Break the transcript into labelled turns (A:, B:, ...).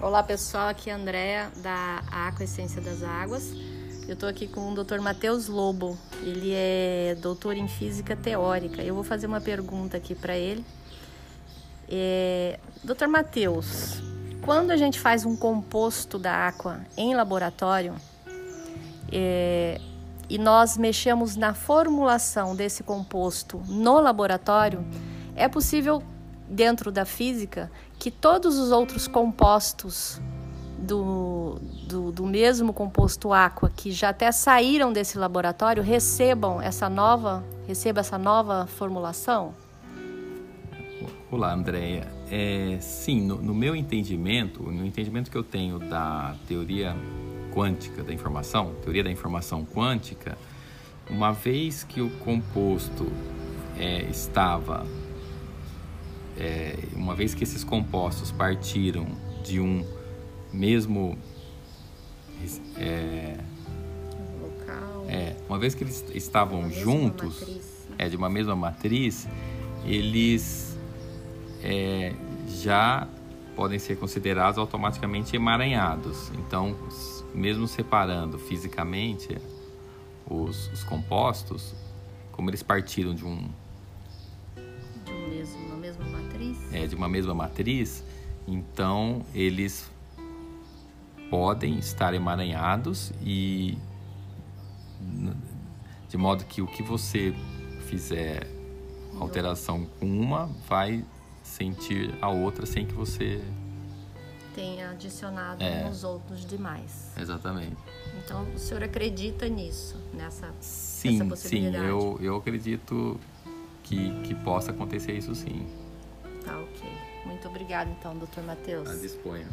A: Olá pessoal, aqui é a Andrea da Aqua Essência das Águas. Eu estou aqui com o Dr. Matheus Lobo. Ele é doutor em física teórica. Eu vou fazer uma pergunta aqui para ele. É... Dr. Matheus, quando a gente faz um composto da Aqua em laboratório é... e nós mexemos na formulação desse composto no laboratório, é possível dentro da física que todos os outros compostos do, do, do, mesmo composto aqua que já até saíram desse laboratório recebam essa nova receba essa nova formulação?
B: Olá, Andréia. É, sim, no, no, meu entendimento, no entendimento que eu tenho da teoria quântica da informação, teoria da informação quântica, uma vez que o composto é, estava é, uma vez que esses compostos partiram de um mesmo é,
A: local,
B: é, uma vez que eles estavam juntos,
A: matriz,
B: né? é de uma mesma matriz, eles é, já podem ser considerados automaticamente emaranhados. Então, mesmo separando fisicamente os, os compostos, como eles partiram de um é, de uma mesma matriz, então eles podem estar emaranhados e de modo que o que você fizer alteração com uma vai sentir a outra sem que você
A: tenha adicionado
B: é.
A: nos outros demais.
B: Exatamente.
A: Então o senhor acredita nisso, nessa,
B: sim,
A: nessa possibilidade?
B: Sim, eu, eu acredito que, que possa acontecer isso sim.
A: Tá ok. Muito obrigada então, doutor Matheus.
B: A disponha.